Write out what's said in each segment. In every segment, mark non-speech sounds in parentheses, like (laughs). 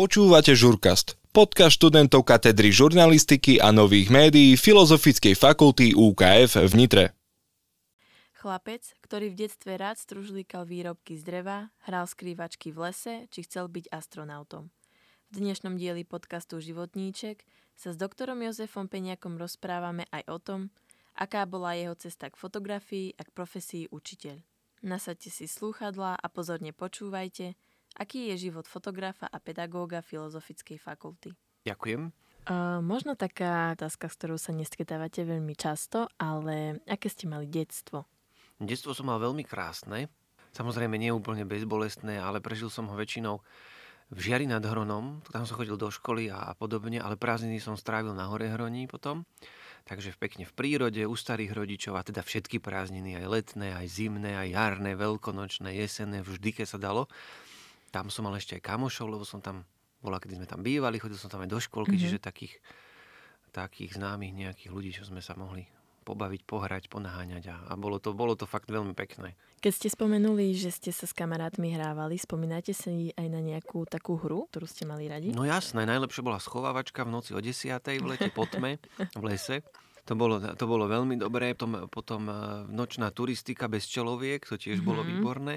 Počúvate Žurkast, podcast študentov katedry žurnalistiky a nových médií Filozofickej fakulty UKF v Nitre. Chlapec, ktorý v detstve rád stružlíkal výrobky z dreva, hral skrývačky v lese či chcel byť astronautom. V dnešnom dieli podcastu Životníček sa s doktorom Jozefom Peniakom rozprávame aj o tom, aká bola jeho cesta k fotografii a k profesii učiteľ. Nasadte si slúchadlá a pozorne počúvajte, aký je život fotografa a pedagóga Filozofickej fakulty. Ďakujem. Uh, možno taká otázka, s ktorou sa nestretávate veľmi často, ale aké ste mali detstvo? Detstvo som mal veľmi krásne. Samozrejme nie úplne bezbolestné, ale prežil som ho väčšinou v Žiari nad Hronom. Tam som chodil do školy a, a podobne, ale prázdniny som strávil na Hore Hroní potom. Takže pekne v prírode, u starých rodičov a teda všetky prázdniny, aj letné, aj zimné, aj jarné, veľkonočné, jesenné, vždy, keď sa dalo. Tam som mal ešte aj kamošov, lebo som tam bola, kedy sme tam bývali, chodil som tam aj do školky, mm-hmm. čiže takých, takých známych nejakých ľudí, čo sme sa mohli pobaviť, pohrať, ponaháňať a, a bolo, to, bolo to fakt veľmi pekné. Keď ste spomenuli, že ste sa s kamarátmi hrávali, spomínate si aj na nejakú takú hru, ktorú ste mali radi? No jasné, najlepšie bola schovávačka v noci o 10. v lete po tme v lese. To bolo, to bolo veľmi dobré. Potom, potom e, nočná turistika bez čeloviek, to tiež bolo mm-hmm. výborné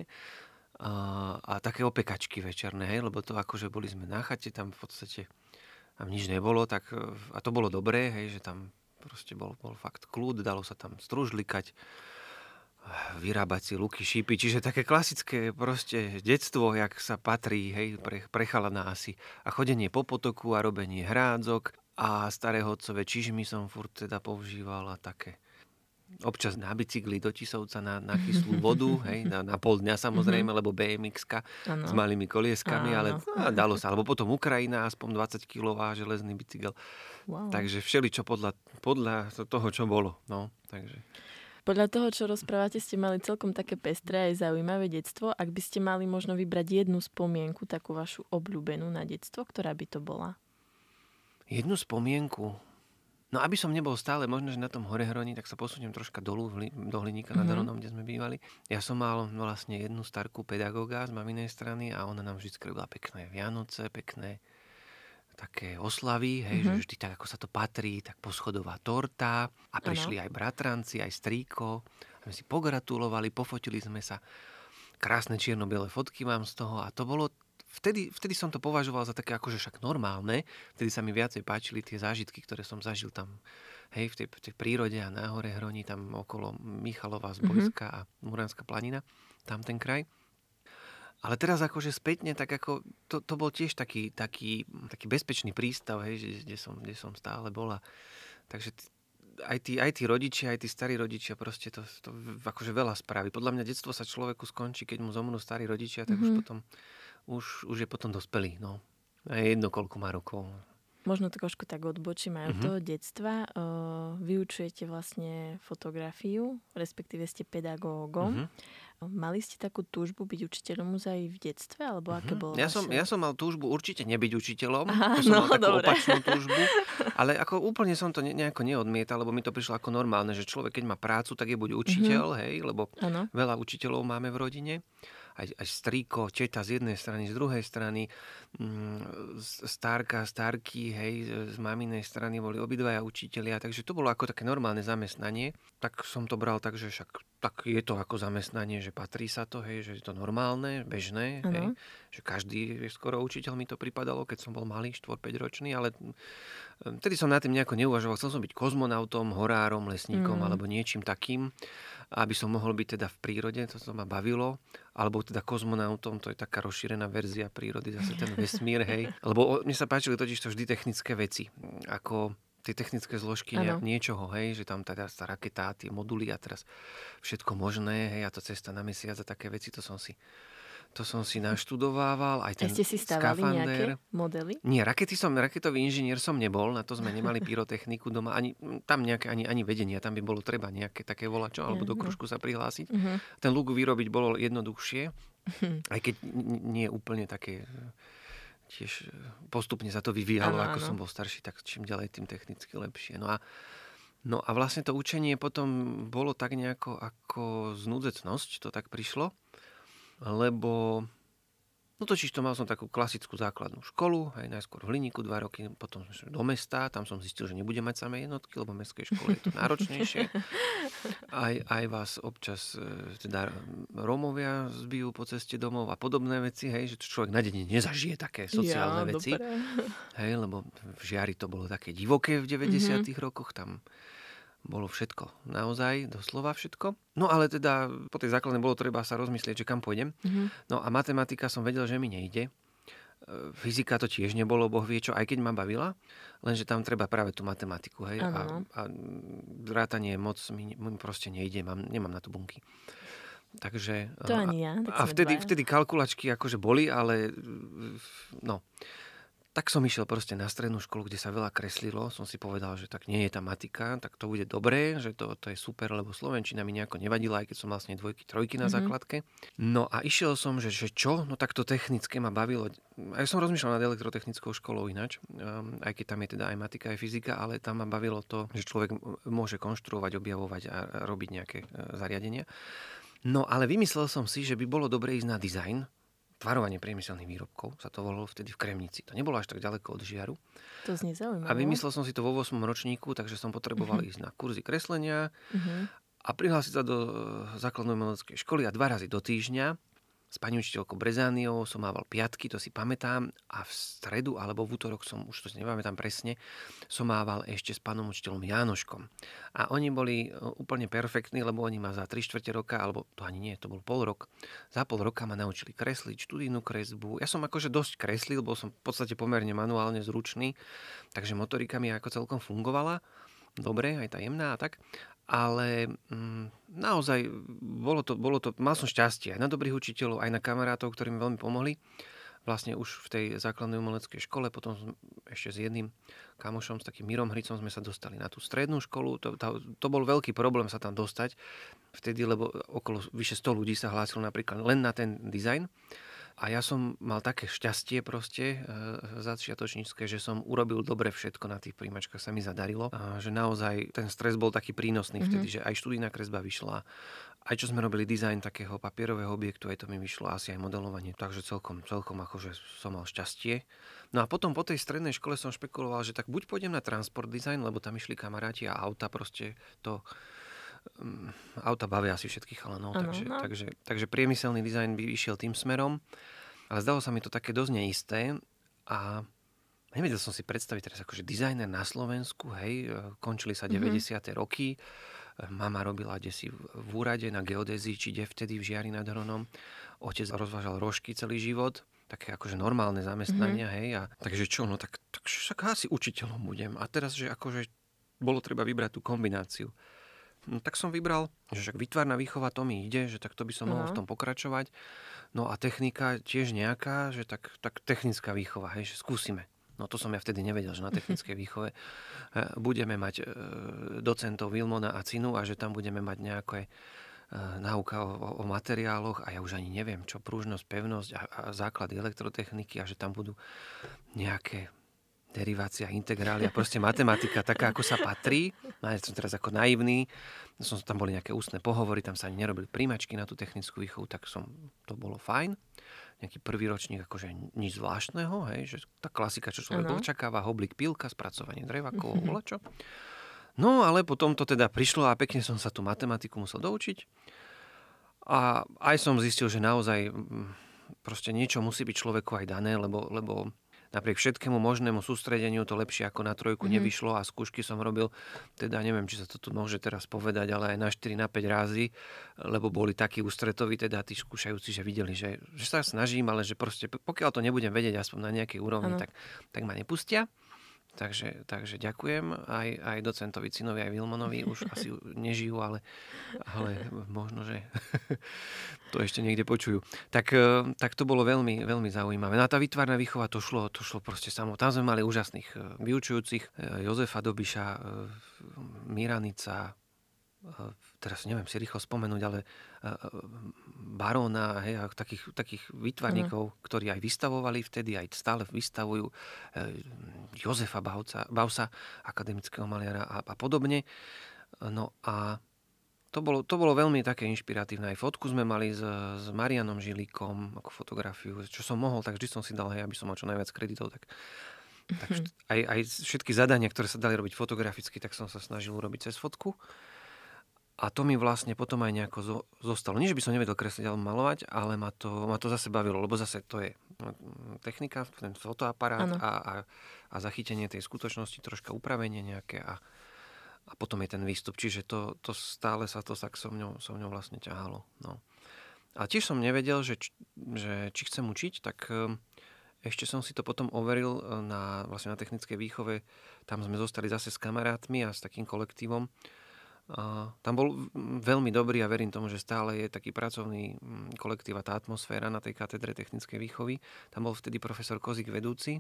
a, a také opekačky večerné, hej, lebo to akože boli sme na chate, tam v podstate tam nič nebolo, tak, a to bolo dobré, hej, že tam proste bol, bol fakt kľud, dalo sa tam stružlikať, vyrábať si luky, šípy, čiže také klasické proste detstvo, jak sa patrí, hej, pre, prechala asi. A chodenie po potoku a robenie hrádzok a staré hodcové čižmy som furt teda používal a také občas na bicykli do Tisovca na, na kyslú vodu, (laughs) hej, na, na pol dňa samozrejme, mm-hmm. lebo bmx s malými kolieskami, ano. ale no, dalo sa. Alebo potom Ukrajina, aspoň 20 kg železný bicykel. Wow. Takže všeli, čo podľa, podľa toho, čo bolo. No, takže. Podľa toho, čo rozprávate, ste mali celkom také pestré aj zaujímavé detstvo. Ak by ste mali možno vybrať jednu spomienku, takú vašu obľúbenú na detstvo, ktorá by to bola? Jednu spomienku? No aby som nebol stále možno, že na tom hore hroni, tak sa posuniem troška dolu do Hliníka mm-hmm. kde sme bývali. Ja som mal vlastne jednu starku pedagóga z maminej strany a ona nám vždy robila pekné Vianoce, pekné také oslavy, hej, mm-hmm. že vždy tak, ako sa to patrí, tak poschodová torta a prišli ano. aj bratranci, aj strýko. A my si pogratulovali, pofotili sme sa. Krásne čierno-biele fotky mám z toho a to bolo vtedy, vtedy som to považoval za také akože však normálne. Vtedy sa mi viacej páčili tie zážitky, ktoré som zažil tam hej, v tej, v tej prírode a na hore Hroni, tam okolo Michalova, Zbojska mm-hmm. a Muranská planina, tam ten kraj. Ale teraz akože spätne, tak ako to, to bol tiež taký, taký, taký bezpečný prístav, hej, že, kde, som, kde som stále bola. Takže aj tí, aj tí rodičia, aj tí starí rodičia, proste to, to akože veľa spraví. Podľa mňa detstvo sa človeku skončí, keď mu zomnú starí rodičia, tak mm-hmm. už mhm. potom už, už je potom dospelý. No. A je jedno, koľko má rokov. Možno trošku tak odbočím aj od mm-hmm. toho detstva. Uh, vyučujete vlastne fotografiu, respektíve ste pedagógom. Mm-hmm. Mali ste takú túžbu byť učiteľom už aj v detstve? Alebo mm-hmm. aké bolo ja, som, ja som mal túžbu určite nebyť učiteľom. Aha, to som no, mal takú dobre. opačnú túžbu. (laughs) Ale ako úplne som to nejako neodmietal, lebo mi to prišlo ako normálne, že človek, keď má prácu, tak je buď učiteľ, mm-hmm. hej, lebo ano. veľa učiteľov máme v rodine aj, aj strýko, teta z jednej strany, z druhej strany, mm, stárka, stárky, hej, z maminej strany boli obidvaja učitelia, takže to bolo ako také normálne zamestnanie. Tak som to bral tak, že však tak je to ako zamestnanie, že patrí sa to, hej, že je to normálne, bežné, uh-huh. hej, že každý skoro učiteľ mi to pripadalo, keď som bol malý, 4-5 ročný, ale vtedy som na tým nejako neuvažoval. Chcel som byť kozmonautom, horárom, lesníkom uh-huh. alebo niečím takým aby som mohol byť teda v prírode, to sa ma bavilo, alebo teda kozmonautom, to je taká rozšírená verzia prírody, zase ten vesmír, hej. Lebo mne sa páčili totiž to vždy technické veci, ako tie technické zložky ano. niečoho, hej, že tam teda tá raketa, tie moduly a teraz všetko možné, hej, a to cesta na mesiac a také veci, to som si to som si naštudovával. Aj ten ste si stavali skafander. nejaké modely? Nie, rakety som, raketový inžinier som nebol, na to sme nemali pyrotechniku doma, ani, tam nejaké, ani, ani vedenia, tam by bolo treba nejaké také volačo, alebo do kružku sa prihlásiť. Uh-huh. Ten luk vyrobiť bolo jednoduchšie, uh-huh. aj keď nie úplne také tiež postupne sa to vyvíjalo, ano, ako ano. som bol starší, tak čím ďalej, tým technicky lepšie. No a No a vlastne to učenie potom bolo tak nejako ako znúdzecnosť, to tak prišlo lebo No totiž to mal som takú klasickú základnú školu, aj najskôr v Hliníku dva roky, potom som do mesta, tam som zistil, že nebudem mať samé jednotky, lebo v mestskej škole je to náročnejšie. Aj, aj vás občas e, teda Rómovia zbijú po ceste domov a podobné veci, hej, že človek na deň nezažije také sociálne ja, veci. Dobré. Hej, lebo v Žiari to bolo také divoké v 90 mm-hmm. rokoch, tam bolo všetko. Naozaj, doslova všetko. No ale teda po tej základnej bolo treba sa rozmyslieť, že kam pôjdem. Mm-hmm. No a matematika som vedel, že mi nejde. E, fyzika to tiež nebolo, boh vie čo, aj keď ma bavila, lenže tam treba práve tú matematiku, hej, a, a rátanie moc mi, mi proste nejde, mám, nemám na to bunky. Takže, to ani ja. a vtedy, vtedy kalkulačky akože boli, ale no, tak som išiel proste na strednú školu, kde sa veľa kreslilo. Som si povedal, že tak nie je tá matika, tak to bude dobré, že to, to je super, lebo Slovenčina mi nejako nevadila, aj keď som vlastne dvojky, trojky na mm-hmm. základke. No a išiel som, že, že čo? No tak to technické ma bavilo. Ja som rozmýšľal nad elektrotechnickou školou ináč, um, aj keď tam je teda aj matika, aj fyzika, ale tam ma bavilo to, že človek môže konštruovať, objavovať a robiť nejaké e, zariadenia. No ale vymyslel som si, že by bolo dobre ísť na dizajn, tvarovanie priemyselných výrobkov, sa to volalo vtedy v Kremnici. To nebolo až tak ďaleko od Žiaru. To znie zaujímavé. A vymyslel som si to vo 8. ročníku, takže som potreboval uh-huh. ísť na kurzy kreslenia uh-huh. a prihlásiť sa do základnej umeleckej školy a dva razy do týždňa s pani učiteľkou Brezániou som mával piatky, to si pamätám, a v stredu alebo v útorok som, už to si nepamätám presne, som mával ešte s pánom učiteľom Jánoškom. A oni boli e, úplne perfektní, lebo oni ma za 3 čtvrte roka, alebo to ani nie, to bol pol rok, za pol roka ma naučili kresliť, študijnú kresbu. Ja som akože dosť kreslil, bol som v podstate pomerne manuálne zručný, takže motorika mi ako celkom fungovala dobre, aj tá jemná a tak ale mm, naozaj bolo to, bolo to, mal som šťastie aj na dobrých učiteľov, aj na kamarátov, ktorí mi veľmi pomohli. Vlastne už v tej základnej umeleckej škole, potom ešte s jedným kamošom, s takým Mirom Hricom sme sa dostali na tú strednú školu. To, to, to bol veľký problém sa tam dostať vtedy, lebo okolo vyše 100 ľudí sa hlásilo napríklad len na ten dizajn. A ja som mal také šťastie proste e, začiatočnícke, že som urobil dobre všetko na tých príjmačkách, sa mi zadarilo. A že naozaj ten stres bol taký prínosný mm-hmm. vtedy, že aj študijná kresba vyšla, aj čo sme robili dizajn takého papierového objektu, aj to mi vyšlo asi aj modelovanie. Takže celkom, celkom akože som mal šťastie. No a potom po tej strednej škole som špekuloval, že tak buď pôjdem na transport design, lebo tam išli kamaráti a auta proste to auta bavia asi všetkých chalanov, ano, takže, no. takže, takže priemyselný dizajn by išiel tým smerom, ale zdalo sa mi to také dosť neisté a nevedel som si predstaviť teraz akože dizajner na Slovensku, hej, končili sa 90. Mm-hmm. roky, mama robila desi v úrade na geodézii, či kde vtedy v Žiari nad Hronom, otec rozvážal rožky celý život, také akože normálne zamestnania, mm-hmm. hej, a takže čo, no tak, tak však asi učiteľom budem. A teraz, že akože bolo treba vybrať tú kombináciu. No tak som vybral, že však výtvarná výchova to mi ide, že tak to by som mohol uh-huh. v tom pokračovať. No a technika tiež nejaká, že tak, tak technická výchova, hej, že skúsime. No to som ja vtedy nevedel, že na technickej (laughs) výchove e, budeme mať e, docentov Vilmona a Cinu a že tam budeme mať nejaké e, náuka o, o materiáloch a ja už ani neviem čo, prúžnosť, pevnosť a, a základy elektrotechniky a že tam budú nejaké derivácia, integrália, proste matematika taká, ako sa patrí. No ja som teraz ako naivný, som, tam boli nejaké ústne pohovory, tam sa ani nerobili príjmačky na tú technickú výchovu, tak som, to bolo fajn. Nejaký prvý ročník, akože nič zvláštneho, hej, že tá klasika, čo človek ano. očakáva, hoblik, pilka, spracovanie dreva, kovo, (laughs) čo. No ale potom to teda prišlo a pekne som sa tú matematiku musel doučiť. A aj som zistil, že naozaj mm, proste niečo musí byť človeku aj dané, lebo, lebo napriek všetkému možnému sústredeniu to lepšie ako na trojku mm-hmm. nevyšlo a skúšky som robil, teda neviem, či sa to tu môže teraz povedať, ale aj na 4 na 5 razy, lebo boli takí ústretoví, teda tí skúšajúci, že videli, že, že sa snažím, ale že proste pokiaľ to nebudem vedieť aspoň na nejakej úrovni, tak, tak ma nepustia. Takže, takže ďakujem aj, aj docentovi Cinovi, aj Vilmonovi. Už (laughs) asi nežijú, ale, ale možno, že (laughs) to ešte niekde počujú. Tak, e, tak to bolo veľmi, veľmi zaujímavé. No a tá výtvarná výchova, to šlo, to šlo proste samo. Tam sme mali úžasných e, vyučujúcich. E, Jozefa Dobiša, Miranica, teraz neviem si rýchlo spomenúť, ale baróna, hej, takých, takých výtvarníkov, uh-huh. ktorí aj vystavovali vtedy, aj stále vystavujú Jozefa Bausa, Bausa akademického maliara a, a podobne. No a to bolo, to bolo veľmi také inšpiratívne. Aj fotku sme mali s, s Marianom Žilíkom, ako fotografiu. Čo som mohol, tak vždy som si dal, hej, aby som mal čo najviac kreditov. Tak, tak aj, aj všetky zadania, ktoré sa dali robiť fotograficky, tak som sa snažil urobiť cez fotku. A to mi vlastne potom aj nejako zo, zostalo. Nie, že by som nevedel kresliť alebo malovať, ale ma to, ma to zase bavilo, lebo zase to je no, technika, ten fotoaparát a, a, a zachytenie tej skutočnosti, troška upravenie nejaké a, a potom je ten výstup. Čiže to, to stále sa to tak so mňou, so mňou vlastne ťahalo. No. A tiež som nevedel, že, že či chcem učiť, tak ehm, ešte som si to potom overil e, na, vlastne na technickej výchove. Tam sme zostali zase s kamarátmi a s takým kolektívom. A tam bol veľmi dobrý a verím tomu, že stále je taký pracovný kolektív a tá atmosféra na tej katedre technickej výchovy. Tam bol vtedy profesor Kozik vedúci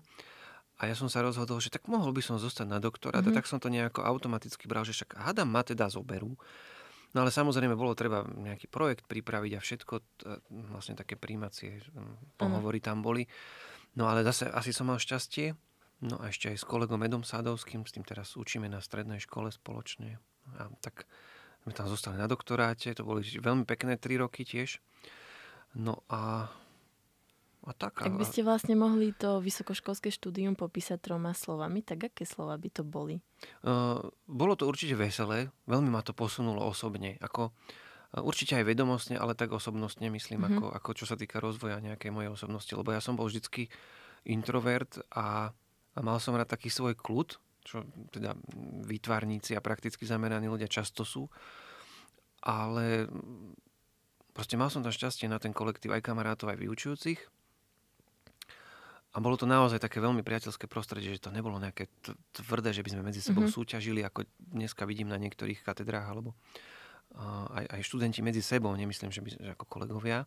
a ja som sa rozhodol, že tak mohol by som zostať na doktorát mm-hmm. a tak som to nejako automaticky bral, že však hádam ma teda zoberú. No ale samozrejme bolo treba nejaký projekt pripraviť a všetko, vlastne také príjmacie pohovory tam boli. No ale zase asi som mal šťastie. No a ešte aj s kolegom Edom Sadovským, s tým teraz učíme na strednej škole spoločne. A tak sme tam zostali na doktoráte, to boli veľmi pekné tri roky tiež. No a a tak, Ak by ste vlastne mohli to vysokoškolské štúdium popísať troma slovami, tak aké slova by to boli? Uh, bolo to určite veselé, veľmi ma to posunulo osobne. Ako, uh, určite aj vedomostne, ale tak osobnostne myslím, mm-hmm. ako, ako čo sa týka rozvoja nejakej mojej osobnosti. Lebo ja som bol vždycky introvert a, a mal som rád taký svoj kľud, čo teda výtvarníci a prakticky zameraní ľudia často sú. Ale proste mal som tam šťastie na ten kolektív aj kamarátov, aj vyučujúcich a bolo to naozaj také veľmi priateľské prostredie, že to nebolo nejaké tvrdé, že by sme medzi sebou mm-hmm. súťažili, ako dneska vidím na niektorých katedrách, alebo uh, aj, aj študenti medzi sebou, nemyslím, že, by, že ako kolegovia.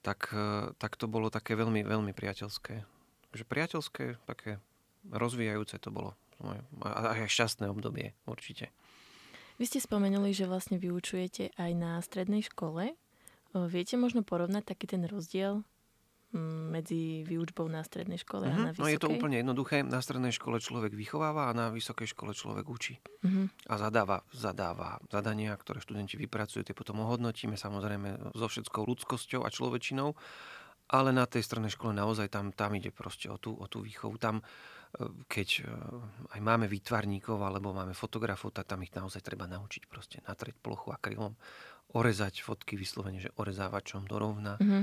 Tak, uh, tak to bolo také veľmi, veľmi priateľské. Takže priateľské, také rozvíjajúce to bolo. A aj šťastné obdobie, určite. Vy ste spomenuli, že vlastne vyučujete aj na strednej škole. Viete možno porovnať taký ten rozdiel medzi výučbou na strednej škole uh-huh. a mhm. na vysokej? No je to úplne jednoduché. Na strednej škole človek vychováva a na vysokej škole človek učí. Uh-huh. A zadáva, zadáva zadania, ktoré študenti vypracujú, tie potom ohodnotíme samozrejme so všetkou ľudskosťou a človečinou. Ale na tej strednej škole naozaj tam, tam ide proste o tú, o tú výchovu. Tam, keď e, aj máme výtvarníkov alebo máme fotografov, tak tam ich naozaj treba naučiť proste natrieť plochu akrylom orezať fotky vyslovene, že orezávačom dorovna, mm-hmm.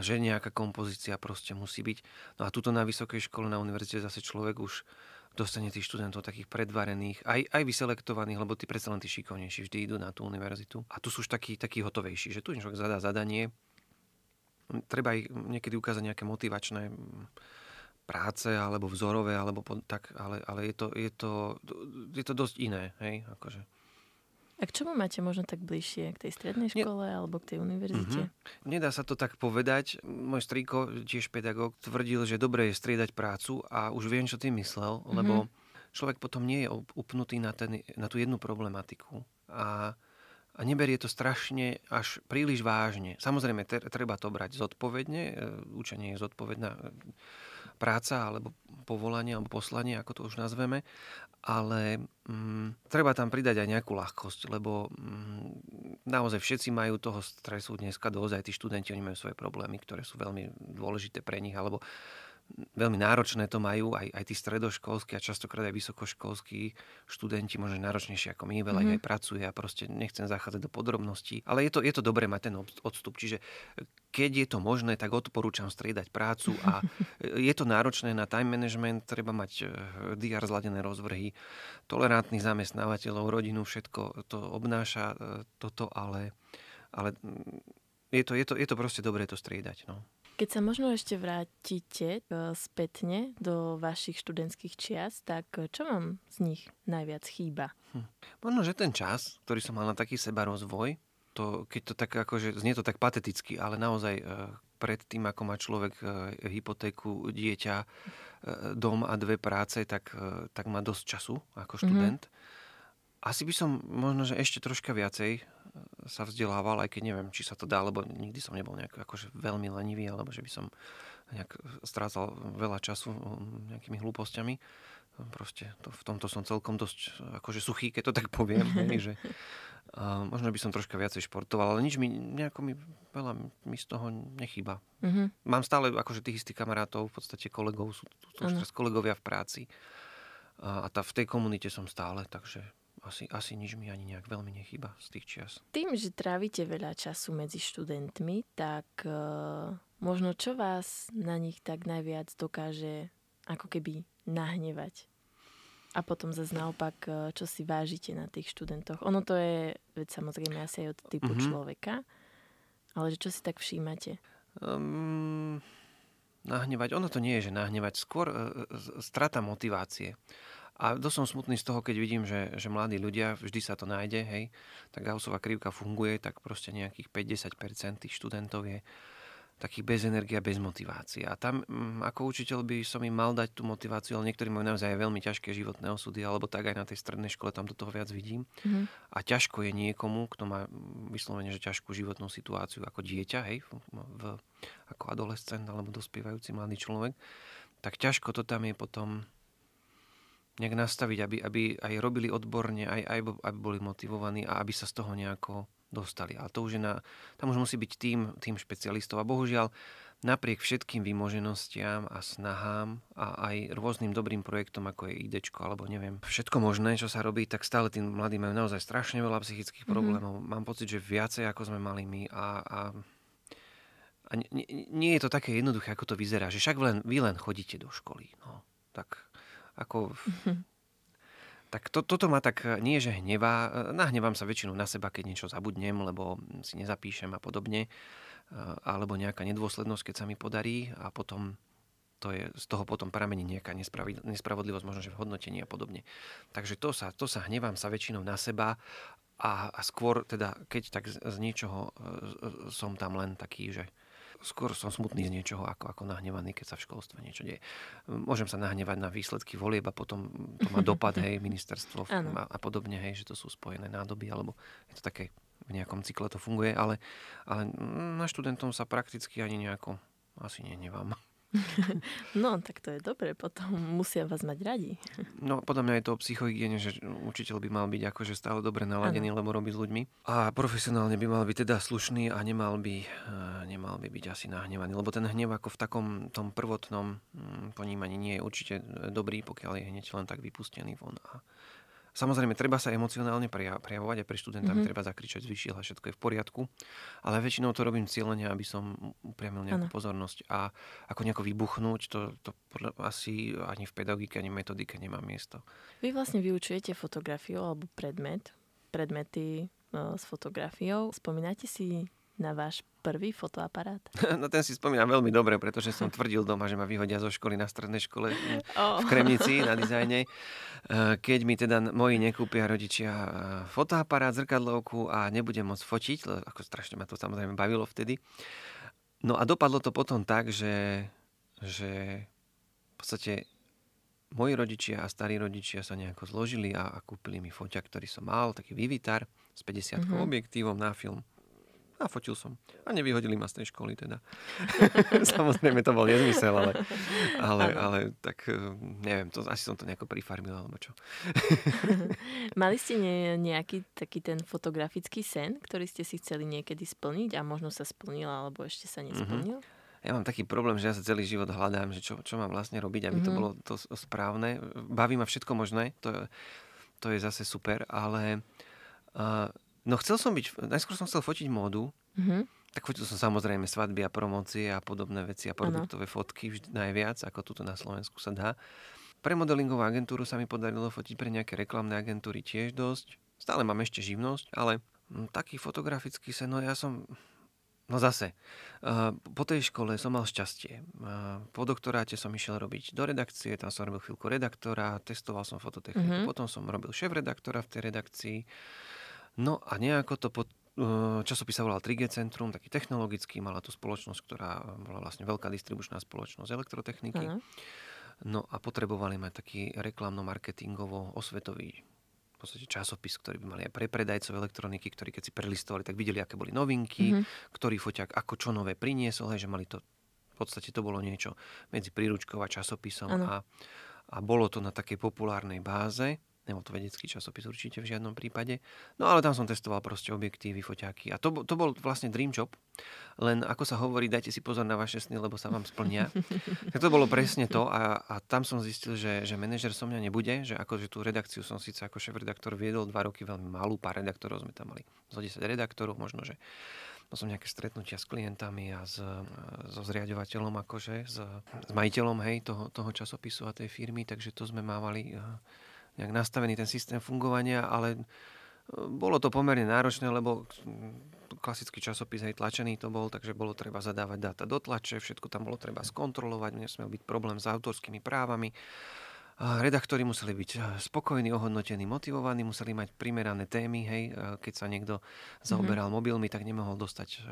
že nejaká kompozícia proste musí byť. No a tuto na vysokej škole, na univerzite zase človek už dostane tých študentov takých predvarených, aj, aj vyselektovaných, lebo tí predsa len tí šikovnejší vždy idú na tú univerzitu. A tu sú už takí, takí hotovejší, že tu človek zadá zadanie, treba aj niekedy ukázať nejaké motivačné práce alebo vzorové, alebo tak, ale, ale je, to, je, to, je to dosť iné. Hej? Akože. A k čomu máte možno tak bližšie? K tej strednej škole Nie. alebo k tej univerzite? Mm-hmm. Nedá sa to tak povedať. Môj strýko, tiež pedagóg, tvrdil, že dobre je striedať prácu a už viem, čo tým myslel, mm-hmm. lebo človek potom nie je upnutý na, ten, na tú jednu problematiku. A, a neberie to strašne až príliš vážne. Samozrejme, treba to brať zodpovedne. E, učenie je zodpovedná práca alebo povolanie alebo poslanie, ako to už nazveme ale mm, treba tam pridať aj nejakú ľahkosť, lebo mm, naozaj všetci majú toho stresu dneska dosť, aj tí študenti, oni majú svoje problémy, ktoré sú veľmi dôležité pre nich, alebo veľmi náročné to majú aj, aj tí stredoškolskí a častokrát aj vysokoškolskí študenti, možno náročnejšie ako my, veľa mm-hmm. aj pracuje a proste nechcem zachádzať do podrobností. Ale je to, je to dobré mať ten odstup. Čiže keď je to možné, tak odporúčam striedať prácu a (laughs) je to náročné na time management, treba mať eh, DR zladené rozvrhy, tolerantných zamestnávateľov, rodinu, všetko to obnáša toto, ale, ale mm, je to, je, to, je to proste dobré to striedať. No. Keď sa možno ešte vrátite e, spätne do vašich študentských čias, tak e, čo vám z nich najviac chýba? Hm. Možno, že ten čas, ktorý som mal na taký seba rozvoj, to, keď to tak akože, znie to tak pateticky, ale naozaj e, pred tým, ako má človek hypotéku, dieťa, dom a dve práce, tak, tak má dosť času ako študent. Mm-hmm. Asi by som možno, že ešte troška viacej sa vzdelával, aj keď neviem, či sa to dá, lebo nikdy som nebol nejak akože veľmi lenivý, alebo že by som nejak strácal veľa času nejakými hlúpostiami. proste to, v tomto som celkom dosť akože suchý, keď to tak poviem, hej, že (laughs) uh, možno by som troška viacej športoval, ale nič mi, nejako mi, veľa mi z toho nechýba. Mm-hmm. Mám stále akože tých istých kamarátov, v podstate kolegov, sú, sú teraz kolegovia v práci a, a tá, v tej komunite som stále, takže asi, asi nič mi ani nejak veľmi nechýba z tých čias. Tým, že trávite veľa času medzi študentmi, tak uh, možno čo vás na nich tak najviac dokáže ako keby nahnevať. A potom zase naopak, e, čo si vážite na tých študentoch. Ono to je, veď samozrejme asi aj od typu mm-hmm. človeka, ale že čo si tak všímate? Um, nahnevať, ono to nie je, že nahnevať, skôr uh, strata motivácie. A dosť som smutný z toho, keď vidím, že, že mladí ľudia, vždy sa to nájde, hej, tak Gaussová krivka funguje, tak proste nejakých 50% tých študentov je takých bez energie a bez motivácie. A tam mm, ako učiteľ by som im mal dať tú motiváciu, ale niektorí majú naozaj veľmi ťažké životné osudy, alebo tak aj na tej strednej škole tam do toho viac vidím. Mm-hmm. A ťažko je niekomu, kto má vyslovene, že ťažkú životnú situáciu ako dieťa, hej, v, v, ako adolescent alebo dospievajúci mladý človek, tak ťažko to tam je potom nejak nastaviť, aby, aby aj robili odborne, aj, aj aby boli motivovaní a aby sa z toho nejako dostali. Ale to už je na, tam už musí byť tým, tým špecialistov. A bohužiaľ, napriek všetkým vymoženostiam a snahám a aj rôznym dobrým projektom, ako je ID, alebo neviem, všetko možné, čo sa robí, tak stále tí mladí majú naozaj strašne veľa psychických mm-hmm. problémov. Mám pocit, že viacej, ako sme mali my a, a a nie, nie je to také jednoduché, ako to vyzerá, že však len, vy len chodíte do školy. No, tak ako... Mm-hmm tak to, toto ma tak e, nie, že hnevá. E, nahnevám sa väčšinou na seba, keď niečo zabudnem, lebo si nezapíšem a podobne. E, alebo nejaká nedôslednosť, keď sa mi podarí a potom to je, z toho potom pramení nejaká nespravodlivosť, možno že v hodnotení a podobne. Takže to sa, to sa hnevám sa väčšinou na seba a, a skôr teda, keď tak z, z niečoho som tam len taký, že skôr som smutný z niečoho ako, ako nahnevaný, keď sa v školstve niečo deje. Môžem sa nahnevať na výsledky volieb a potom to má dopad, (laughs) hej, ministerstvo a, a podobne, hej, že to sú spojené nádoby, alebo je to také v nejakom cykle to funguje, ale, ale na študentom sa prakticky ani nejako asi nehnevám. (laughs) No, tak to je dobre, potom musia vás mať radi. No, podľa mňa je to o psychohygiene, že učiteľ by mal byť akože stále dobre naladený, ano. lebo robí s ľuďmi. A profesionálne by mal byť teda slušný a nemal by, eh, nemal by byť asi nahnevaný, lebo ten hnev ako v takom tom prvotnom hm, ponímaní nie je určite dobrý, pokiaľ je hneď len tak vypustený von. A Samozrejme, treba sa emocionálne prejavovať aj pre študentami, mm-hmm. treba zakričať, zvyšiel a všetko je v poriadku, ale väčšinou to robím cieľene, aby som upriamil nejakú ano. pozornosť a ako nejako vybuchnúť, to, to asi ani v pedagogike, ani metodike nemá miesto. Vy vlastne vyučujete fotografiu alebo predmet, predmety no, s fotografiou. Spomínate si na váš prvý fotoaparát? (laughs) No ten si spomínam veľmi dobre, pretože som tvrdil doma, že ma vyhodia zo školy na strednej škole oh. v Kremnici na (laughs) dizajne. Eh, keď mi teda moji nekúpia rodičia eh, fotoaparát, zrkadlovku a nebudem môcť fotiť, ako strašne ma to samozrejme bavilo vtedy. No a dopadlo to potom tak, že, že v podstate moji rodičia a starí rodičia sa nejako zložili a, a kúpili mi foťak, ktorý som mal, taký Vivitar s 50 mm-hmm. objektívom na film a fotil som. A nevyhodili ma z tej školy teda. (laughs) Samozrejme to bol nezmysel, ale, ale, ale tak eh, neviem, to, asi som to nejako prifarmil alebo čo. (laughs) Mali ste ne, nejaký taký ten fotografický sen, ktorý ste si chceli niekedy splniť a možno sa splnil alebo ešte sa nesplnil? Mm-hmm. Ja mám taký problém, že ja sa celý život hľadám, že čo, čo mám vlastne robiť, aby mm-hmm. to mhm. bolo to správne. Baví ma všetko možné, to, to je zase super, ale uh, No chcel som byť, najskôr som chcel fotiť módu, mm-hmm. tak fotil som samozrejme svadby a promócie a podobné veci a produktové ano. fotky vždy najviac, ako tuto na Slovensku sa dá. Pre modelingovú agentúru sa mi podarilo fotiť pre nejaké reklamné agentúry tiež dosť. Stále mám ešte živnosť, ale hm, taký fotografický sen, no ja som... No zase, uh, po tej škole som mal šťastie. Uh, po doktoráte som išiel robiť do redakcie, tam som robil chvíľku redaktora, testoval som fototechniku, mm-hmm. potom som robil šéf redaktora v tej redakcii. No a nejako to pod eh, časopis sa volal 3G Centrum, taký technologický, mala tu spoločnosť, ktorá bola vlastne veľká distribučná spoločnosť elektrotechniky. Aha. No a potrebovali mať taký reklamno-marketingovo-osvetový v podstate časopis, ktorý by mali aj pre predajcov elektroniky, ktorí keď si prelistovali, tak videli, aké boli novinky, mm-hmm. ktorý foťak ako čo nové priniesol, hej, že mali to, v podstate to bolo niečo medzi príručkou a časopisom. A, a bolo to na takej populárnej báze. Nebol to vedecký časopis určite v žiadnom prípade. No ale tam som testoval proste objektívy, foťáky. A to, to bol vlastne dream job. Len ako sa hovorí, dajte si pozor na vaše sny, lebo sa vám splnia. (laughs) tak to bolo presne to a, a tam som zistil, že, že manažer so mňa nebude, že akože tú redakciu som síce ako šéf-redaktor viedol dva roky veľmi malú, pár redaktorov sme tam mali zo 10 redaktorov, možno, že mal som nejaké stretnutia s klientami a s, so zriadovateľom, akože, s, s majiteľom hej, toho, toho časopisu a tej firmy, takže to sme mávali eh, nejak nastavený ten systém fungovania, ale eh, bolo to pomerne náročné, lebo hm, klasický časopis, aj tlačený to bol, takže bolo treba zadávať dáta do tlače, všetko tam bolo treba skontrolovať, nesmel byť problém s autorskými právami redaktori museli byť spokojní, ohodnotení, motivovaní, museli mať primerané témy, hej, keď sa niekto zaoberal mm-hmm. mobilmi, tak nemohol dostať eh,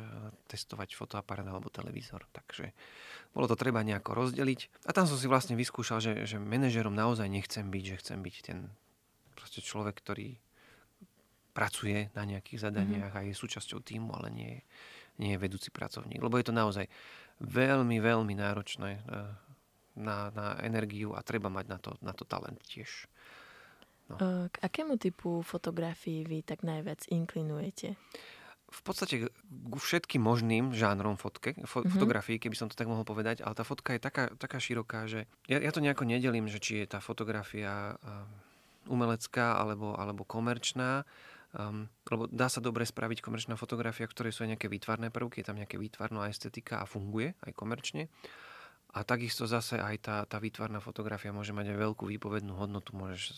testovať fotoaparát alebo televízor. Takže bolo to treba nejako rozdeliť. A tam som si vlastne vyskúšal, že, že manažerom naozaj nechcem byť, že chcem byť ten proste človek, ktorý pracuje na nejakých zadaniach mm-hmm. a je súčasťou týmu, ale nie, nie je vedúci pracovník. Lebo je to naozaj veľmi, veľmi náročné na, na energiu a treba mať na to, na to talent tiež. No. K akému typu fotografií vy tak najviac inklinujete? v podstate ku všetkým možným žánrom fotke, fo- mm-hmm. fotografii, keby som to tak mohol povedať, ale tá fotka je taká, taká široká, že ja, ja to nejako nedelím, že či je tá fotografia uh, umelecká alebo, alebo komerčná, um, lebo dá sa dobre spraviť komerčná fotografia, v ktorej sú aj nejaké výtvarné prvky, je tam nejaké výtvarná estetika a funguje aj komerčne. A takisto zase aj tá, tá výtvarná fotografia môže mať aj veľkú výpovednú hodnotu, môžeš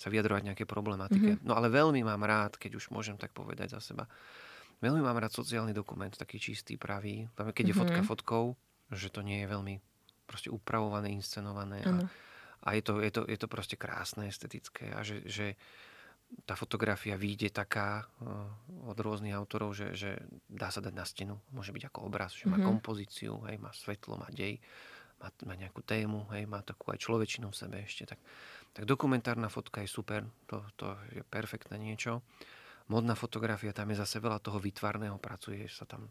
sa vyjadrovať nejaké problematike. Mm-hmm. No ale veľmi mám rád, keď už môžem tak povedať za seba, veľmi mám rád sociálny dokument, taký čistý, pravý. Keď mm-hmm. je fotka mhm. fotkou, že to nie je veľmi proste upravované, inscenované. A, a je, to, je, to, je to proste krásne, estetické. A že, že tá fotografia vyjde taká uh, od rôznych autorov, že, že dá sa dať na stenu. Môže byť ako obraz, že má mm-hmm. kompozíciu, hej, má svetlo, má dej, má, má nejakú tému, hej, má takú aj človečinu v sebe ešte. Tak, tak dokumentárna fotka je super, to, to je perfektné niečo. Modná fotografia, tam je zase veľa toho vytvarného, pracuje sa tam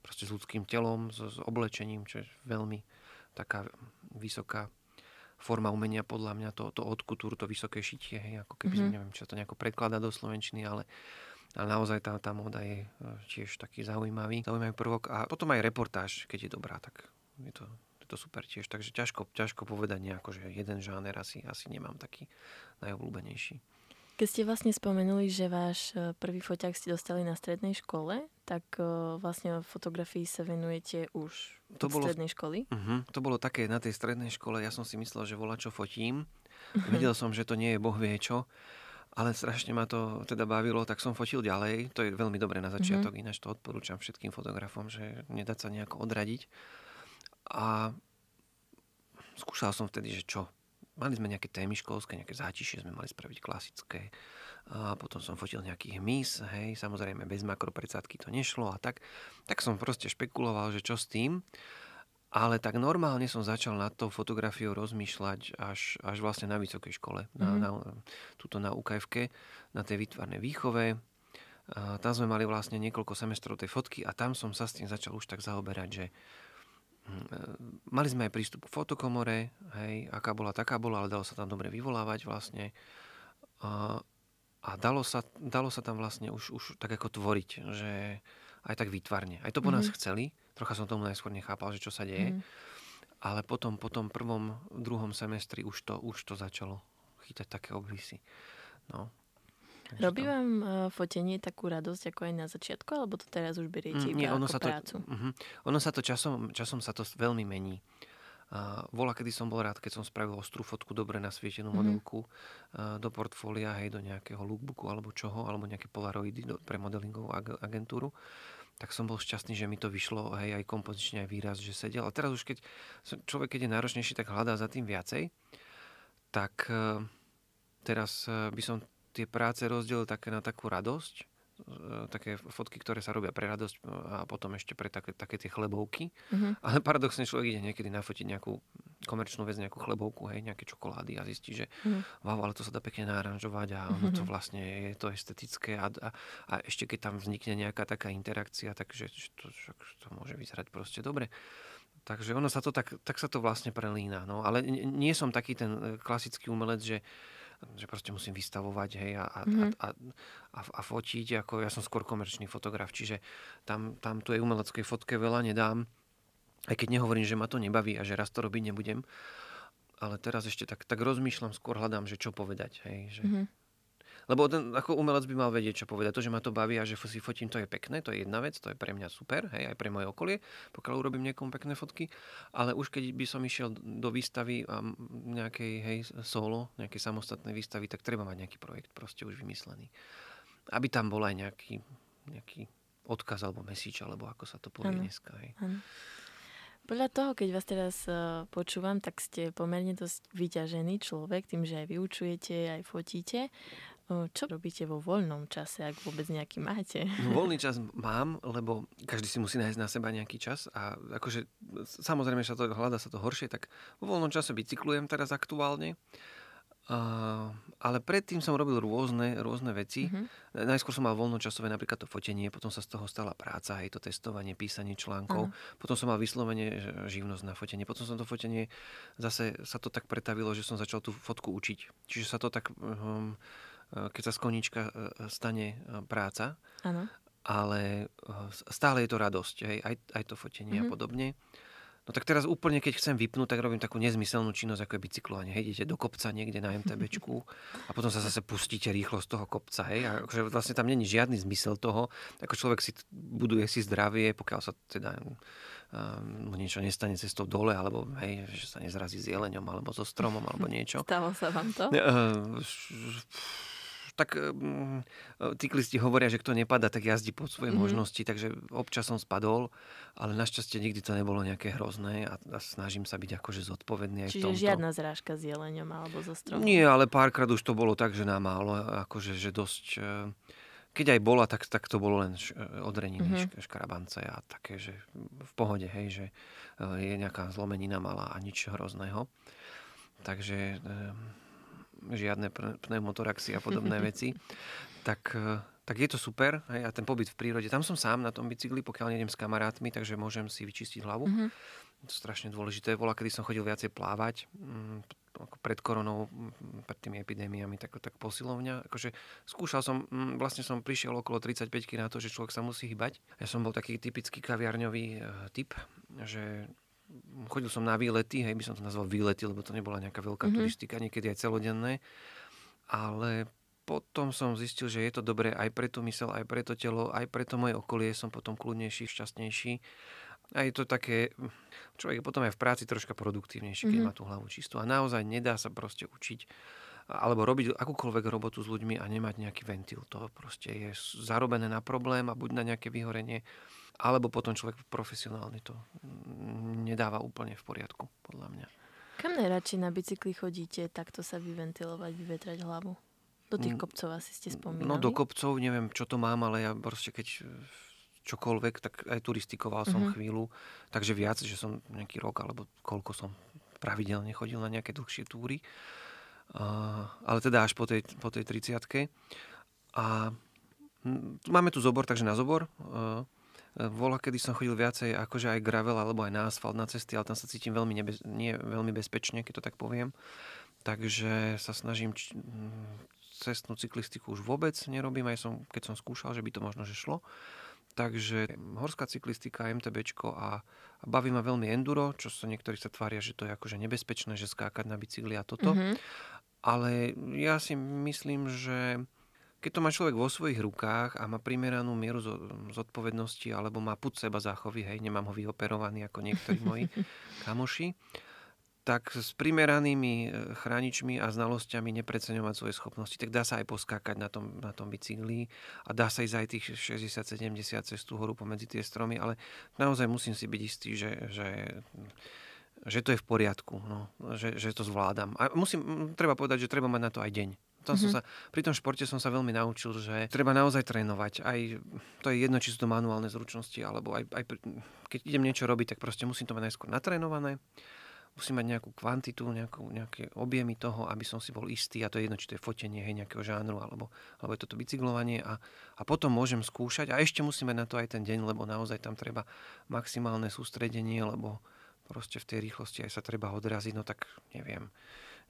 proste s ľudským telom, s, s oblečením, čo je veľmi taká vysoká forma umenia podľa mňa, to, to odkutúr, to vysoké šitie, hej, ako keby mm-hmm. neviem, čo to nejako prekladá do slovenčiny, ale, ale naozaj tá, tá moda je e, tiež taký zaujímavý, zaujímavý prvok a potom aj reportáž, keď je dobrá, tak je to, je to super tiež, takže ťažko, ťažko povedať nejako, že jeden žáner asi, asi nemám taký najobľúbenejší. Keď ste vlastne spomenuli, že váš e, prvý foťák ste dostali na strednej škole, tak e, vlastne fotografii sa venujete už to bolo, strednej školy? Uh-huh, to bolo také na tej strednej škole, ja som si myslel, že volá čo fotím. Uh-huh. Vedel som, že to nie je boh vie čo, ale strašne ma to teda bavilo, tak som fotil ďalej. To je veľmi dobré na začiatok, uh-huh. ináč to odporúčam všetkým fotografom, že nedať sa nejako odradiť. A skúšal som vtedy, že čo, Mali sme nejaké témy školské, nejaké zátišie sme mali spraviť klasické. A potom som fotil nejaký hmyz, hej, samozrejme bez makropredsádky to nešlo a tak. Tak som proste špekuloval, že čo s tým. Ale tak normálne som začal nad tou fotografiou rozmýšľať až, až vlastne na vysokej škole, mm-hmm. na, mhm. na, tuto na UKF, na tej výtvarnej výchove. A tam sme mali vlastne niekoľko semestrov tej fotky a tam som sa s tým začal už tak zaoberať, že mali sme aj prístup k fotokomore, hej, aká bola, taká bola, ale dalo sa tam dobre vyvolávať vlastne. A, a dalo, sa, dalo sa tam vlastne už, už tak ako tvoriť, že aj tak výtvarne. Aj to po mm-hmm. nás mhm. chceli, trocha som tomu najskôr nechápal, že čo sa deje, mm-hmm. ale potom po tom prvom, druhom semestri už to, už to začalo chytať také obvisy. No. Robí vám uh, fotenie takú radosť ako aj na začiatku, alebo to teraz už beriete mm, nie, ono ako sa prácu? To, uh-huh. Ono sa to časom, časom sa to veľmi mení. Uh, bola, kedy som bol rád, keď som spravil ostrú fotku, dobre nasvietenú mm-hmm. modelku uh, do portfólia, hej, do nejakého lookbooku alebo čoho, alebo nejaké polaroidy do, pre modelingovú ag- agentúru tak som bol šťastný, že mi to vyšlo, hej, aj kompozične, aj výraz, že sedel. A teraz už keď človek, keď je náročnejší, tak hľadá za tým viacej, tak uh, teraz by som tie práce rozdiel také na takú radosť, e, také fotky, ktoré sa robia pre radosť e, a potom ešte pre také, také tie chlebovky. Uh-huh. Ale paradoxne človek ide niekedy nafotiť nejakú komerčnú vec, nejakú chlebovku, hej, nejaké čokolády a zistí, že uh-huh. wow, ale to sa dá pekne naranžovať a ono to vlastne je to estetické a, a, a ešte keď tam vznikne nejaká taká interakcia, takže to, to môže vyzerať proste dobre. takže ono sa to tak, tak sa to vlastne prelína. No. Ale nie som taký ten e, klasický umelec, že že proste musím vystavovať hej, a, mm-hmm. a, a, a, a fotiť. Ako ja som skôr komerčný fotograf, čiže tam, tam tu aj umeleckej fotke veľa nedám. Aj keď nehovorím, že ma to nebaví a že raz to robiť nebudem. Ale teraz ešte tak, tak rozmýšľam, skôr hľadám, že čo povedať. Hej, že, mm-hmm. Lebo ten, ako umelec by mal vedieť, čo povedať. To, že ma to baví a že si fotím, to je pekné, to je jedna vec, to je pre mňa super, hej, aj pre moje okolie, pokiaľ urobím niekomu pekné fotky. Ale už keď by som išiel do výstavy a nejakej, hej, solo, nejakej samostatnej výstavy, tak treba mať nejaký projekt proste už vymyslený. Aby tam bol aj nejaký, nejaký odkaz alebo message, alebo ako sa to povie ano. dneska. Hej. Ano. Podľa toho, keď vás teraz uh, počúvam, tak ste pomerne dosť vyťažený človek, tým, že aj vyučujete, aj fotíte. Čo robíte vo voľnom čase, ak vôbec nejaký máte? No, voľný čas mám, lebo každý si musí nájsť na seba nejaký čas a akože samozrejme, že sa to hľada sa to horšie, tak vo voľnom čase bicyklujem teraz aktuálne. Uh, ale predtým som robil rôzne, rôzne veci. Uh-huh. Najskôr som mal voľnočasové napríklad to fotenie, potom sa z toho stala práca, aj to testovanie, písanie článkov. Uh-huh. Potom som mal vyslovene živnosť na fotenie. Potom som to fotenie, zase sa to tak pretavilo, že som začal tú fotku učiť. Čiže sa to tak... Um, keď sa z koníčka eh, stane eh, práca. Áno. Ale stále je to radosť, hej, aj, aj to fotenie mm-hmm. a mhm. podobne. No tak teraz úplne, keď chcem vypnúť, tak robím takú nezmyselnú činnosť, ako je bicyklovanie. Hej, idete do kopca niekde na MTBčku a potom sa zase pustíte rýchlo z toho kopca. Hej, a akože vlastne tam není žiadny zmysel toho. Ako človek si buduje si zdravie, pokiaľ sa teda um, niečo nestane cestou dole, alebo hej, že sa nezrazí s jeleňom, alebo so stromom, alebo niečo. (laughs) Stalo sa vám to? Uh, tak um, cyklisti hovoria, že kto nepada, tak jazdí pod svoje mm-hmm. možnosti, takže občas som spadol, ale našťastie nikdy to nebolo nejaké hrozné a, a snažím sa byť akože zodpovedný aj Čiže v tomto. žiadna zrážka s jeleňom alebo so stromom? Nie, ale párkrát už to bolo tak, že nám málo, akože že dosť... E, keď aj bola, tak, tak to bolo len š, e, odreniny, mm-hmm. škarabance a také, že v pohode, hej, že e, je nejaká zlomenina malá a nič hrozného. Takže žiadne pneumotoraxy a podobné (laughs) veci, tak, e, tak je to super. Hej, a ten pobyt v prírode, tam som sám na tom bicykli, pokiaľ nejdem s kamarátmi, takže môžem si vyčistiť hlavu. Mm-hmm. To je strašne dôležité. Bola, kedy som chodil viacej plávať, mm, ako pred koronou, mm, pred tými epidémiami, tak, tak posilovňa. Akože skúšal som, mm, vlastne som prišiel okolo 35 na to, že človek sa musí hýbať. Ja som bol taký typický kaviarňový e, typ, že chodil som na výlety, hej, by som to nazval výlety, lebo to nebola nejaká veľká mm-hmm. turistika, niekedy aj celodenné. Ale potom som zistil, že je to dobré aj pre tú mysel, aj pre to telo, aj pre to moje okolie. Som potom kľudnejší, šťastnejší. A je to také, človek je potom aj v práci troška produktívnejší, keď mm-hmm. má tú hlavu čistú. A naozaj nedá sa proste učiť alebo robiť akúkoľvek robotu s ľuďmi a nemať nejaký ventil. To proste je zarobené na problém a buď na nejaké vyhorenie, alebo potom človek profesionálny to nedáva úplne v poriadku, podľa mňa. Kam najradšej na bicykli chodíte, takto sa vyventilovať, vyvetrať hlavu? Do tých mm, kopcov asi ste spomínali? No do kopcov, neviem, čo to mám, ale ja proste keď čokoľvek, tak aj turistikoval som mm-hmm. chvíľu, takže viac, že som nejaký rok, alebo koľko som pravidelne chodil na nejaké dlhšie túry. Uh, ale teda až po tej, po tej 30 A hm, máme tu zobor, takže na zobor. Uh, Vola, kedy som chodil viacej akože aj gravel alebo aj na asfalt na cesty, ale tam sa cítim veľmi nebe, nie veľmi bezpečne, keď to tak poviem. Takže sa snažím č- cestnú cyklistiku už vôbec nerobím, aj som, keď som skúšal, že by to možno že šlo. Takže horská cyklistika, MTBčko a, a baví ma veľmi enduro, čo sa niektorí sa tvária, že to je akože nebezpečné, že skákať na bicykli a toto. Mm-hmm. Ale ja si myslím, že keď to má človek vo svojich rukách a má primeranú mieru zodpovednosti alebo má put seba záchovy, hej, nemám ho vyoperovaný ako niektorí moji (laughs) kamoši, tak s primeranými e, chráničmi a znalosťami nepreceňovať svoje schopnosti, tak dá sa aj poskákať na tom, na tom bicykli a dá sa ísť aj tých 60-70 cez tú horu pomedzi tie stromy, ale naozaj musím si byť istý, že, že že to je v poriadku, no, že, že to zvládam. A musím, treba povedať, že treba mať na to aj deň. Tam mm-hmm. som mhm. sa, pri tom športe som sa veľmi naučil, že treba naozaj trénovať. Aj, to je jedno, či sú to manuálne zručnosti, alebo aj, aj keď idem niečo robiť, tak proste musím to mať najskôr natrénované. Musím mať nejakú kvantitu, nejakú, nejaké objemy toho, aby som si bol istý. A to je jedno, či to je fotenie hej, nejakého žánru, alebo, alebo je toto bicyklovanie. A, a potom môžem skúšať. A ešte musím mať na to aj ten deň, lebo naozaj tam treba maximálne sústredenie, lebo proste v tej rýchlosti aj sa treba odraziť, no tak neviem.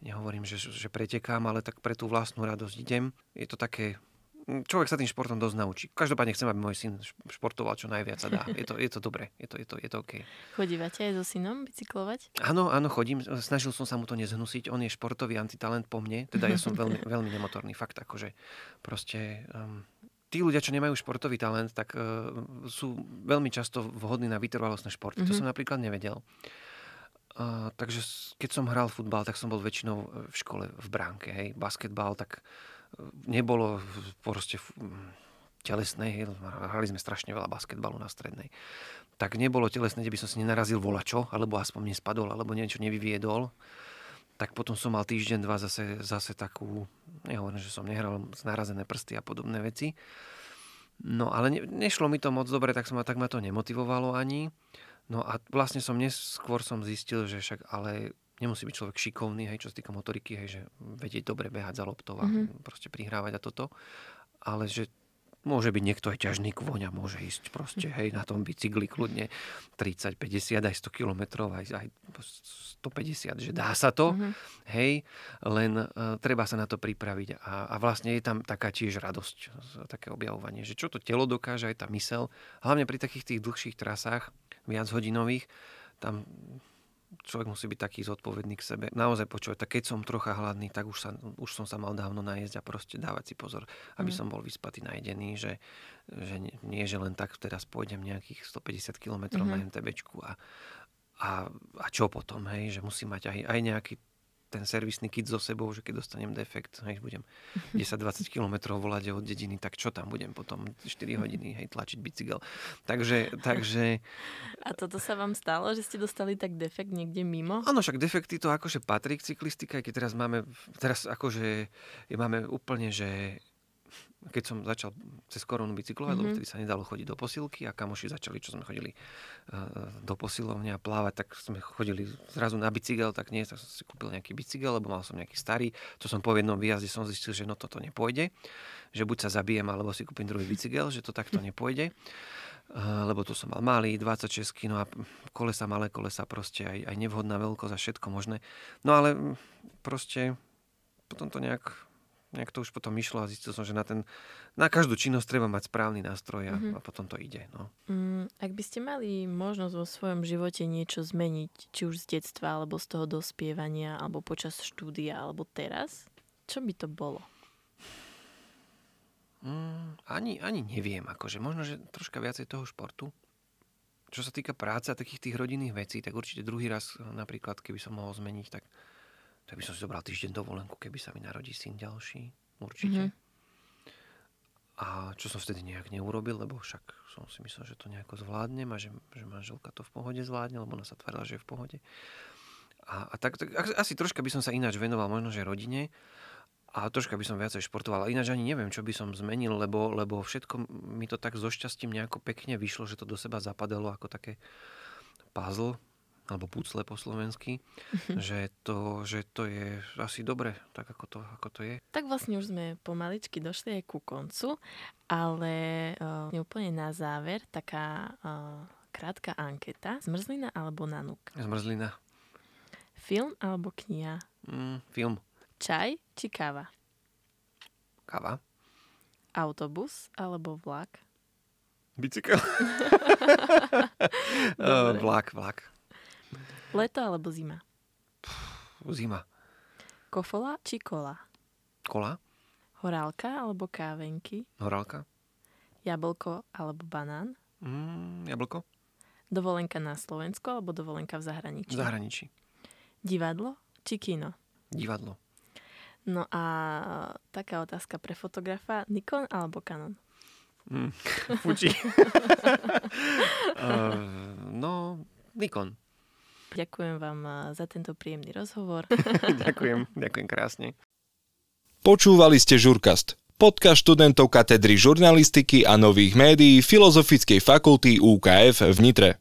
Nehovorím, že, že pretekám, ale tak pre tú vlastnú radosť idem. Je to také človek sa tým športom dosť naučí. Každopádne chcem, aby môj syn športoval čo najviac sa dá. (laughs) Je to, je to dobré, je to, je to, je to OK. Chodívate aj so synom bicyklovať? Áno, áno, chodím. Snažil som sa mu to nezhnusiť. On je športový antitalent po mne, teda ja som (laughs) veľmi, veľmi nemotorný. Fakt, akože proste... Um, tí ľudia, čo nemajú športový talent, tak uh, sú veľmi často vhodní na vytrvalostné športy. Mm-hmm. To mhm. som napríklad nevedel. Takže keď som hral futbal, tak som bol väčšinou v škole v bránke. Hej. Basketbal, tak nebolo proste telesnej, hrali sme strašne veľa basketbalu na strednej, tak nebolo telesné, kde by som si nenarazil volačo, alebo aspoň nespadol, alebo niečo nevyviedol. Tak potom som mal týždeň, dva zase, zase takú, nehovorím, že som nehral narazené prsty a podobné veci. No ale ne, nešlo mi to moc dobre, tak, som, tak ma to nemotivovalo ani. No a vlastne som neskôr som zistil, že však ale nemusí byť človek šikovný, hej, čo sa týka motoriky, hej, že vedieť dobre behať za loptou a mm-hmm. proste prihrávať a toto. Ale že môže byť niekto aj ťažný kvoň a môže ísť proste, hej, na tom bicykli kľudne 30, 50, aj 100 kilometrov, aj, aj 150, že dá sa to, mm-hmm. hej, len uh, treba sa na to pripraviť a, a vlastne je tam taká tiež radosť, také objavovanie, že čo to telo dokáže, aj tá mysel, hlavne pri takých tých dlhších trasách, viac hodinových, tam človek musí byť taký zodpovedný k sebe. Naozaj počúvať, tak keď som trocha hladný, tak už, sa, už som sa mal dávno najesť a proste dávať si pozor, aby mm. som bol vyspatý, najedený, že, že nie, nie, že len tak teraz pôjdem nejakých 150 km mm-hmm. na. MTBčku a, a, a čo potom, hej, že musím mať aj, aj nejaký ten servisný kit so sebou, že keď dostanem defekt, hej, budem 10-20 km volať od dediny, tak čo tam budem potom 4 hodiny hej, tlačiť bicykel. Takže, takže... A toto sa vám stalo, že ste dostali tak defekt niekde mimo? Áno, však defekty to akože patrí k cyklistike, keď teraz máme, teraz akože máme úplne, že keď som začal cez koronu bicyklovať, mm-hmm. lebo mhm. vtedy sa nedalo chodiť do posilky a kamoši začali, čo sme chodili uh, do posilovne a plávať, tak sme chodili zrazu na bicykel, tak nie, tak som si kúpil nejaký bicykel, lebo mal som nejaký starý. To som po jednom výjazde som zistil, že no toto nepôjde, že buď sa zabijem, alebo si kúpim druhý bicykel, že to takto nepôjde. Uh, lebo tu som mal malý, 26 no a kolesa, malé kolesa, proste aj, aj nevhodná veľkosť a všetko možné. No ale proste potom to nejak nejak to už potom išlo a zistil som, že na, ten, na každú činnosť treba mať správny nástroj a, mm-hmm. a potom to ide. No. Mm, ak by ste mali možnosť vo svojom živote niečo zmeniť, či už z detstva, alebo z toho dospievania, alebo počas štúdia, alebo teraz, čo by to bolo? Mm, ani, ani neviem, akože možno, že troška viacej toho športu. Čo sa týka práce a takých tých rodinných vecí, tak určite druhý raz napríklad, keby som mohol zmeniť, tak tak by som si zobral týždeň dovolenku, keby sa mi narodí syn ďalší. Určite. Mm-hmm. A čo som vtedy nejak neurobil, lebo však som si myslel, že to nejako zvládnem a že, že manželka to v pohode zvládne, lebo ona sa tvrdila, že je v pohode. A, a tak, tak asi troška by som sa ináč venoval možno, že rodine a troška by som viacej športoval. Ináč ani neviem, čo by som zmenil, lebo, lebo všetko mi to tak so šťastím nejako pekne vyšlo, že to do seba zapadalo ako také puzzle alebo pucle po slovensky, mhm. že, to, že to je asi dobre, tak ako to, ako to je. Tak vlastne už sme pomaličky došli aj ku koncu, ale uh, úplne na záver taká uh, krátka anketa. Zmrzlina alebo nanuk? Zmrzlina. Film alebo kniha? Mm, film. Čaj či káva? Káva. Autobus alebo vlak? Bicykel. (laughs) (laughs) vlak, vlak. Leto alebo zima? Zima. Kofola či kola? Kola. Horálka alebo kávenky? Horálka. Jablko alebo banán? Mm, jablko. Dovolenka na Slovensku alebo dovolenka v zahraničí? V zahraničí. Divadlo či kino? Divadlo. No a taká otázka pre fotografa. Nikon alebo Canon? Mm, (laughs) Fuji. uh, (laughs) no, Nikon. Ďakujem vám eh, za tento príjemný rozhovor. (laughs) ďakujem, ďakujem krásne. Počúvali ste Žurkast, podcast študentov katedry žurnalistiky a nových médií Filozofickej fakulty UKF v Nitre.